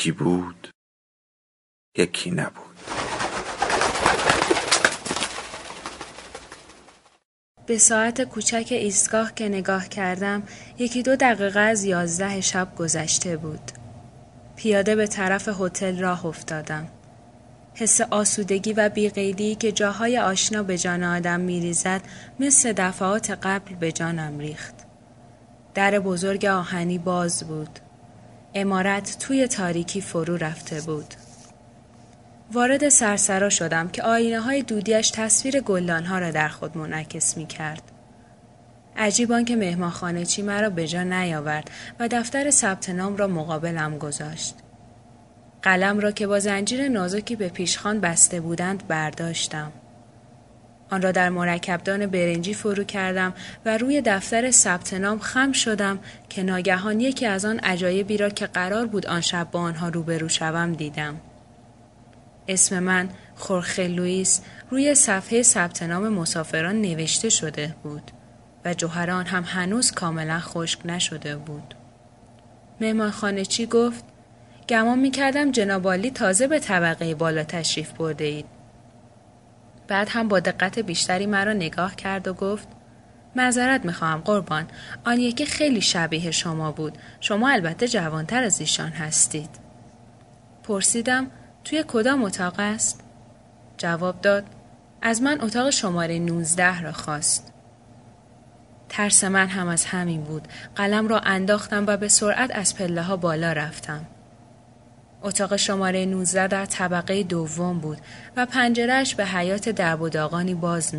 یکی بود یکی نبود به ساعت کوچک ایستگاه که نگاه کردم یکی دو دقیقه از یازده شب گذشته بود. پیاده به طرف هتل راه افتادم. حس آسودگی و بیقیدی که جاهای آشنا به جان آدم میریزد مثل دفعات قبل به جانم ریخت. در بزرگ آهنی باز بود. امارت توی تاریکی فرو رفته بود. وارد سرسرا شدم که آینه های دودیش تصویر گلدان ها را در خود منعکس می کرد. عجیب که مهمانخانه چی مرا به جا نیاورد و دفتر ثبت نام را مقابلم گذاشت. قلم را که با زنجیر نازکی به پیشخان بسته بودند برداشتم. آن را در مرکبدان برنجی فرو کردم و روی دفتر ثبت نام خم شدم که ناگهان یکی از آن عجایبی را که قرار بود آن شب با آنها روبرو شوم دیدم. اسم من خورخه لوئیس روی صفحه ثبت نام مسافران نوشته شده بود و جوهران هم هنوز کاملا خشک نشده بود. مهمانخانه چی گفت؟ گمان می کردم جنابالی تازه به طبقه بالا تشریف برده اید. بعد هم با دقت بیشتری مرا نگاه کرد و گفت معذرت می‌خواهم قربان آن یکی خیلی شبیه شما بود. شما البته جوانتر از ایشان هستید. پرسیدم توی کدام اتاق است؟ جواب داد از من اتاق شماره 19 را خواست. ترس من هم از همین بود. قلم را انداختم و به سرعت از پله ها بالا رفتم. اتاق شماره 19 در طبقه دوم بود و پنجرهش به حیات درب و داغانی باز.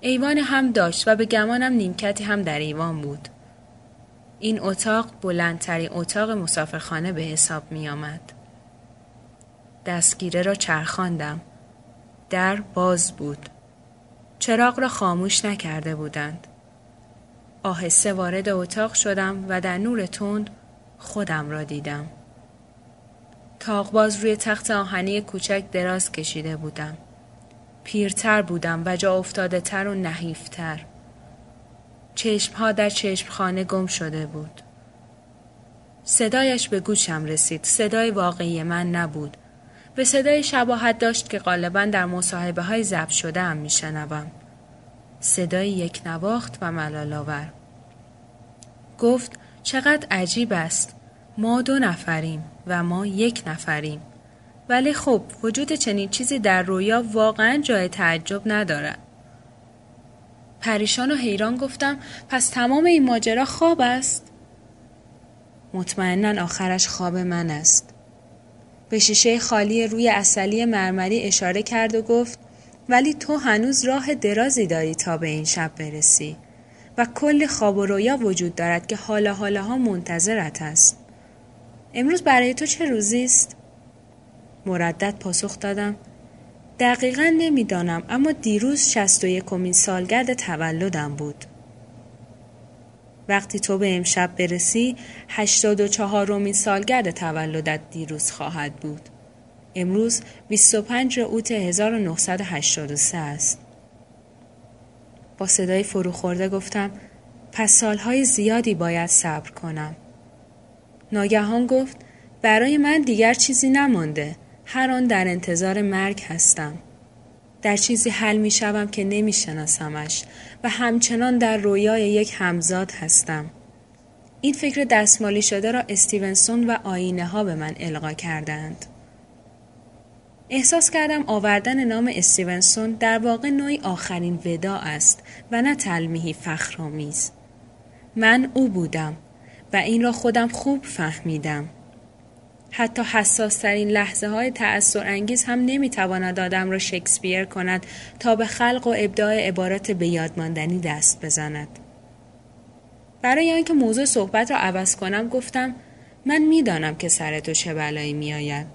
ایوان هم داشت و به گمانم نیمکتی هم در ایوان بود. این اتاق بلندترین اتاق مسافرخانه به حساب می آمد. دستگیره را چرخاندم. در باز بود. چراغ را خاموش نکرده بودند. آهسته وارد اتاق شدم و در نور تند خودم را دیدم. تاقباز روی تخت آهنی کوچک دراز کشیده بودم. پیرتر بودم و جا افتاده تر و نحیفتر. چشمها در چشمخانه گم شده بود. صدایش به گوشم رسید. صدای واقعی من نبود. به صدای شباهت داشت که غالبا در مصاحبه های ضبط شده هم می شنوم. صدای یک نواخت و ملالاور. گفت چقدر عجیب است. ما دو نفریم و ما یک نفریم. ولی خب وجود چنین چیزی در رویا واقعا جای تعجب ندارد. پریشان و حیران گفتم پس تمام این ماجرا خواب است؟ مطمئنا آخرش خواب من است. به شیشه خالی روی اصلی مرمری اشاره کرد و گفت ولی تو هنوز راه درازی داری تا به این شب برسی و کلی خواب و رویا وجود دارد که حالا حالاها منتظرت است. امروز برای تو چه روزی است؟ مردد پاسخ دادم دقیقا نمی‌دانم اما دیروز شست و یکمین سالگرد تولدم بود. وقتی تو به امشب برسی هشتاد و چهارمین سالگرد تولدت دیروز خواهد بود. امروز 25 اوت 1983 است. با صدای فروخورده گفتم پس سالهای زیادی باید صبر کنم. ناگهان گفت برای من دیگر چیزی نمانده. هر آن در انتظار مرگ هستم. در چیزی حل می شوم که نمی شناسمش و همچنان در رویای یک همزاد هستم. این فکر دستمالی شده را استیونسون و آینه ها به من القا کردند. احساس کردم آوردن نام استیونسون در واقع نوعی آخرین ودا است و نه تلمیحی فخرآمیز. من او بودم و این را خودم خوب فهمیدم. حتی حساس ترین لحظه های تأثیر انگیز هم نمی‌تواند آدم را شکسپیر کند تا به خلق و ابداع عبارت به یادماندنی دست بزند. برای آنکه موضوع صحبت را عوض کنم گفتم من می‌دانم که سر تو چه بلایی میآید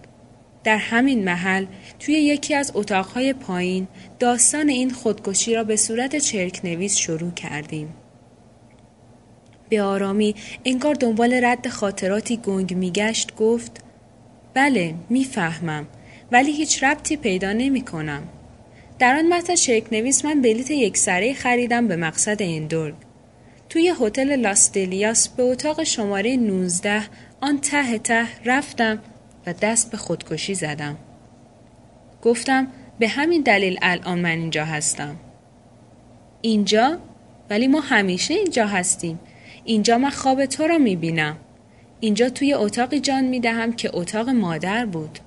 در همین محل توی یکی از اتاقهای پایین داستان این خودکشی را به صورت چرک نویس شروع کردیم. به آرامی انگار دنبال رد خاطراتی گنگ میگشت گفت بله می‌فهمم ولی هیچ ربطی پیدا نمی کنم. در آن متن چرک نویس من بلیت یک سره خریدم به مقصد اندورگ. توی هتل لاستلیاس به اتاق شماره 19 آن ته ته رفتم و دست به خودکشی زدم. گفتم به همین دلیل الان من اینجا هستم. اینجا؟ ولی ما همیشه اینجا هستیم. اینجا من خواب تو را می‌بینم. اینجا توی اتاقی جان می‌دهم که اتاق مادر بود.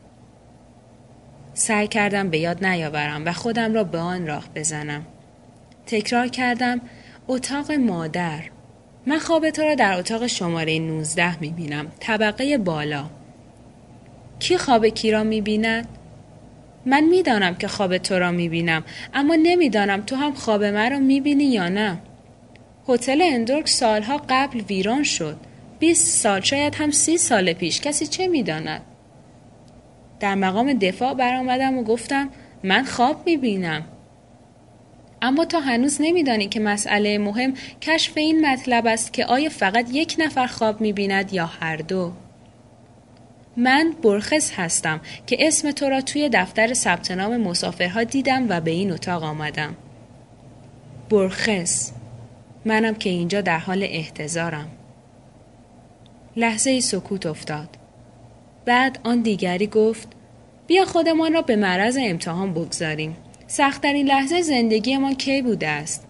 سعی کردم به یاد نیاورم و خودم را به آن راه بزنم. تکرار کردم اتاق مادر. من خواب تو را در اتاق شماره 19 می بینم. طبقه بالا. کی خواب کی را می بیند؟ من می‌دانم که خواب تو را می بینم اما نمی‌دانم تو هم خواب مرا می بینی یا نه. هتل اندورک سالها قبل ویران شد. 20 سال شاید هم سی سال پیش کسی چه می‌داند؟ در مقام دفاع برآمدم و گفتم من خواب می بینم. اما تا هنوز نمیدانی که مسئله مهم کشف این مطلب است که آیا فقط یک نفر خواب می بیند یا هر دو؟ من برخص هستم که اسم تو را توی دفتر ثبت نام مسافرها دیدم و به این اتاق آمدم. برخص منم که اینجا در حال احتضارم. لحظه سکوت افتاد. بعد آن دیگری گفت بیا خودمان را به معرض امتحان بگذاریم. سختترین لحظه زندگیمان کی بوده است؟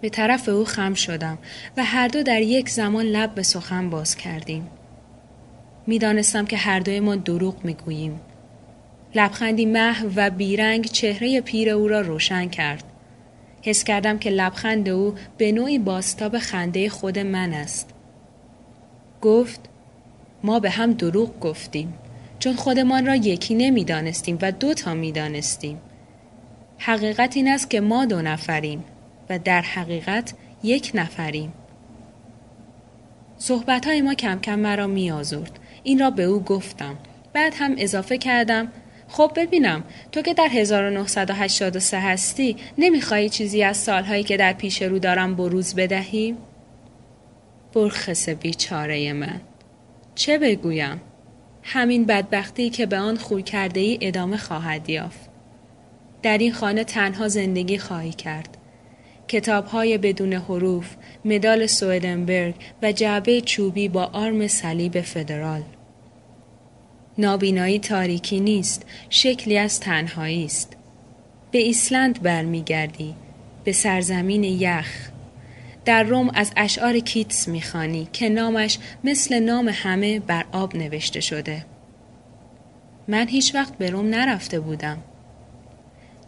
به طرف او خم شدم و هر دو در یک زمان لب به سخن باز کردیم. می‌دانستم که هر دویمان دروغ می‌گوییم. لبخندی محو و بیرنگ چهره پیر او را روشن کرد. حس کردم که لبخند او به نوعی باستاب خنده خود من است. گفت ما به هم دروغ گفتیم چون خودمان را یکی نمی‌دانستیم و دو تا می‌دانستیم. حقیقت این است که ما دو نفریم و در حقیقت یک نفریم. صحبت های ما کم کم مرا می آزرد. این را به او گفتم. بعد هم اضافه کردم خب ببینم تو که در 1983 هستی نمیخوایی چیزی از سالهایی که در پیش رو دارم بروز بدهی؟ برخص بیچاره من چه بگویم؟ همین بدبختی که به آن خوی کرده ای ادامه خواهد یافت. در این خانه تنها زندگی خواهی کرد. کتاب های بدون حروف، مدال سویدنبرگ و جعبه چوبی با آرم صلیب فدرال. نابینایی تاریکی نیست، شکلی از تنهایی است. به ایسلند برمیگردی، به سرزمین یخ. در روم از اشعار کیتس می‌خوانی که نامش مثل نام همه بر آب نوشته شده. من هیچ وقت به روم نرفته بودم.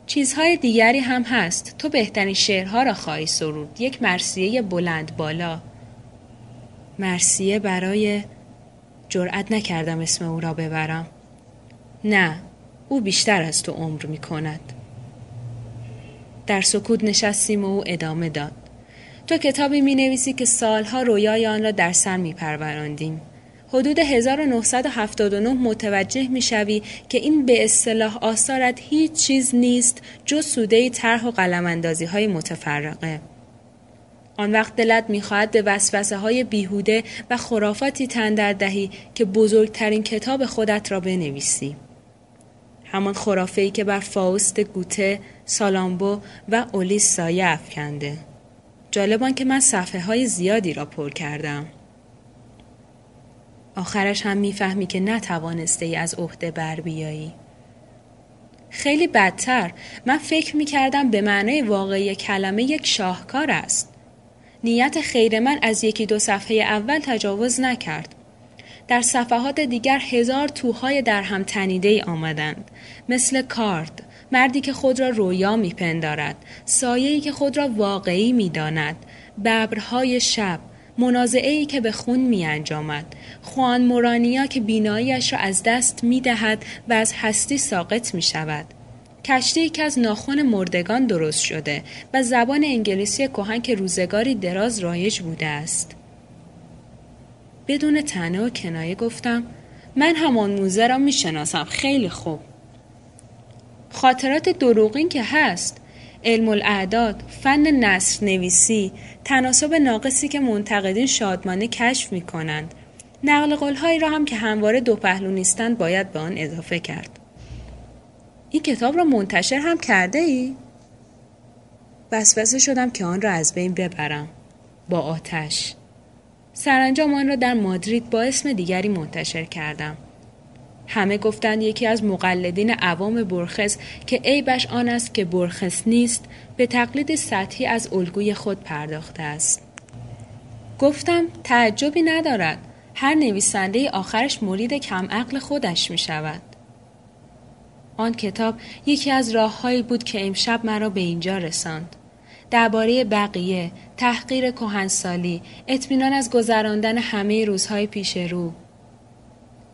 چیزهای دیگری هم هست. تو بهترین شعرها را خواهی سرود. یک مرسیه بلند بالا. مرسیه برای جرأت نکردم اسم او را ببرم. نه، او بیشتر از تو عمر می کند. در سکوت نشستیم و او ادامه داد. تو کتابی می نویسی که سالها رویای آن را در سر می پروراندیم. حدود 1979 متوجه می شوی که این به اصطلاح آثارت هیچ چیز نیست جز سوده طرح و قلماندازی های متفرقه. آن وقت دلت می‌خواهد به وسوسه های بیهوده و خرافاتی تن دهی که بزرگترین کتاب خودت را بنویسی. همان خرافه ای که بر فاوست گوته، سالامبو و اولیس سایه افکنده. جالبان که من صفحه های زیادی را پر کردم. آخرش هم می‌فهمی که نتوانسته ای از عهده بر بیایی. خیلی بدتر من فکر می کردم به معنای واقعی کلمه یک شاهکار است. نیت خیر من از یکی دو صفحه اول تجاوز نکرد. در صفحات دیگر هزار توهای در هم تنیده ای آمدند. مثل کارد، مردی که خود را رویا میپندارد، سایه‌ای که خود را واقعی می‌داند، ببرهای شب، منازعه که به خون می انجامد. خوان مورانیا که بیناییش را از دست می دهد و از هستی ساقط می شود. کشتی که از ناخن مردگان درست شده و زبان انگلیسی کهن که روزگاری دراز رایج بوده است. بدون تنه و کنایه گفتم من همان موزه را می‌شناسم خیلی خوب. خاطرات دروغین که هست علم الاعداد، فن نصر نویسی، تناسب ناقصی که منتقدین شادمانه کشف می کنند. نقل قولهایی را هم که همواره دو پهلو نیستند باید به آن اضافه کرد. این کتاب را منتشر هم کرده ای؟ وسوسه شدم که آن را از بین ببرم. با آتش. سرانجام آن را در مادرید با اسم دیگری منتشر کردم. همه گفتند یکی از مقلدین عوام برخس که عیبش آن است که برخس نیست به تقلید سطحی از الگوی خود پرداخته است. گفتم تعجبی ندارد. هر نویسنده آخرش مرید کم عقل خودش می شود. آن کتاب یکی از راههایی بود که امشب مرا به اینجا رساند. درباره بقیه، تحقیر کهنسالی، اطمینان از گذراندن همه روزهای پیش رو.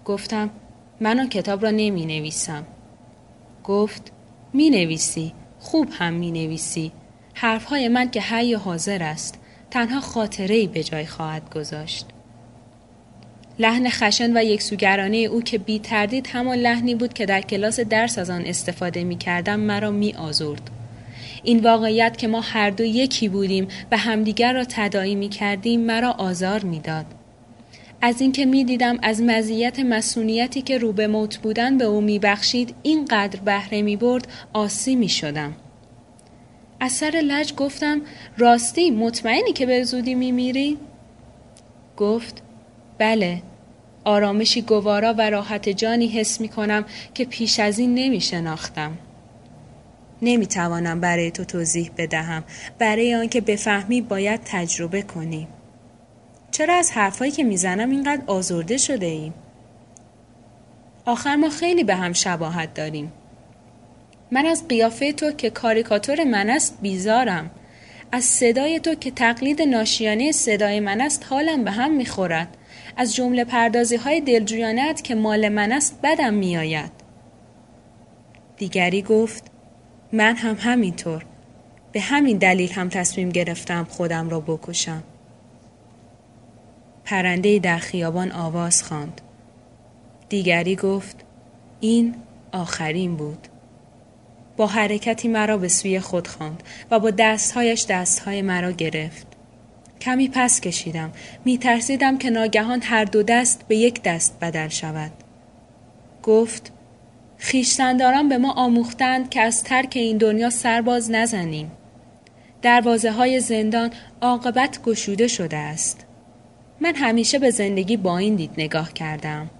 گفتم من آن کتاب را نمی نویسم. گفت می نویسی. خوب هم می نویسی. حرفهای من که حی حاضر است. تنها خاطره ای به جای خواهد گذاشت. لحن خشن و یکسوگرانه او که بی تردید همان لحنی بود که در کلاس درس از آن استفاده می کردم مرا می آزرد. این واقعیت که ما هر دو یکی بودیم و همدیگر را تدایی می کردیم مرا آزار می‌داد. از اینکه می دیدم از مزیت مسئولیتی که رو به موت بودن به او می بخشید اینقدر بهره می برد آسی می شدم. از سر لج گفتم راستی مطمئنی که به زودی می میری؟ گفت بله آرامشی گوارا و راحت جانی حس می کنم که پیش از این نمی شناختم. نمی توانم برای تو توضیح بدهم برای آنکه بفهمی باید تجربه کنی. چرا از حرفایی که می‌زنم اینقدر آزرده شده ایم؟ آخر ما خیلی به هم شباهت داریم. من از قیافه تو که کاریکاتور من است بیزارم. از صدای تو که تقلید ناشیانه صدای من است حالم به هم می‌خورد. از جمله پردازی های دلجویانت که مال من است بدم میآید. دیگری گفت من هم همینطور. به همین دلیل هم تصمیم گرفتم خودم را بکشم. پرنده در خیابان آواز خواند. دیگری گفت این آخرین بود. با حرکتی مرا به سوی خود خواند و با دستهایش دستهای مرا گرفت. کمی پس کشیدم. می ترسیدم که ناگهان هر دو دست به یک دست بدل شود. گفت خیشتنداران به ما آموختند که از ترک این دنیا سرباز نزنیم. دروازه های زندان عاقبت گشوده شده است. من همیشه به زندگی با این دید نگاه کردم.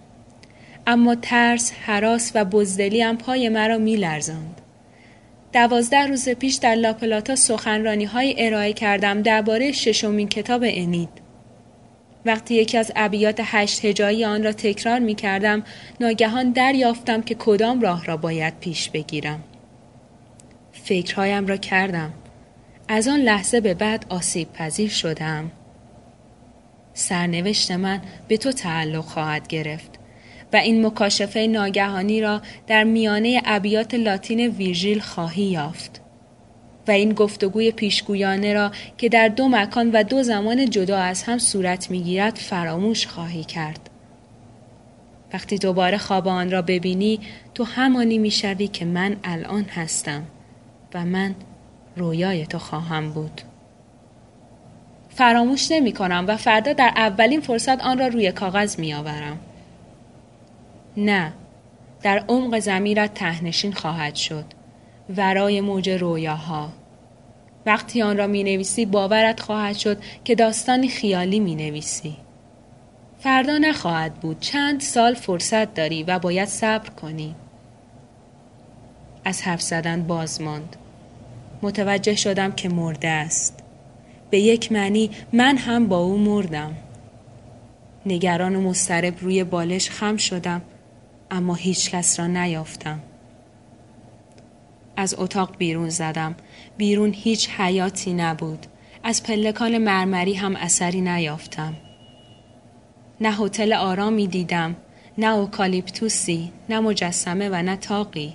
اما ترس، حراس و بزدلی هم پای مرا می لرزند. دوازده روز پیش در لاپلاتا سخنرانی های ارائه کردم درباره ششمین کتاب انید. وقتی یکی از ابیات هشت هجایی آن را تکرار می کردم ناگهان دریافتم که کدام راه را باید پیش بگیرم. فکرهایم را کردم. از آن لحظه به بعد آسیب پذیر شدم. سرنوشت من به تو تعلق خواهد گرفت و این مکاشفه ناگهانی را در میانه ابیات لاتین ویرژیل خواهی یافت. و این گفتگوی پیشگویانه را که در دو مکان و دو زمان جدا از هم صورت می‌گیرد فراموش خواهی کرد. وقتی دوباره خواب آن را ببینی تو همانی می‌شوی که من الان هستم و من رویای تو خواهم بود. فراموش نمی کنم و فردا در اولین فرصت آن را روی کاغذ می آورم. نه در عمق زمیرت تهنشین خواهد شد. ورای موج رویاها. وقتی آن را می نویسی باورت خواهد شد که داستانی خیالی می نویسی فردا نخواهد بود. چند سال فرصت داری و باید صبر کنی. از حرف زدن باز ماند متوجه شدم که مرده است. به یک معنی من هم با او مردم. نگران و مسترب روی بالش خم شدم. اما هیچ کس را نیافتم. از اتاق بیرون زدم. بیرون هیچ حیاتی نبود. از پلکان مرمری هم اثری نیافتم. نه هتل آرامی دیدم نه اوکالیپتوسی نه مجسمه و نه تاقی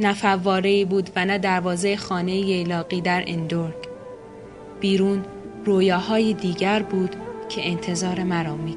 نه فواره بود و نه دروازه خانه ییلاقی در اندورگ. بیرون رویاهای دیگر بود که انتظار مرا می